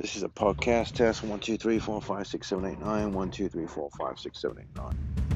This is a podcast test. One, two, three, four, five, six, seven, eight, nine. One, two, three, four, five, six, seven, eight, nine.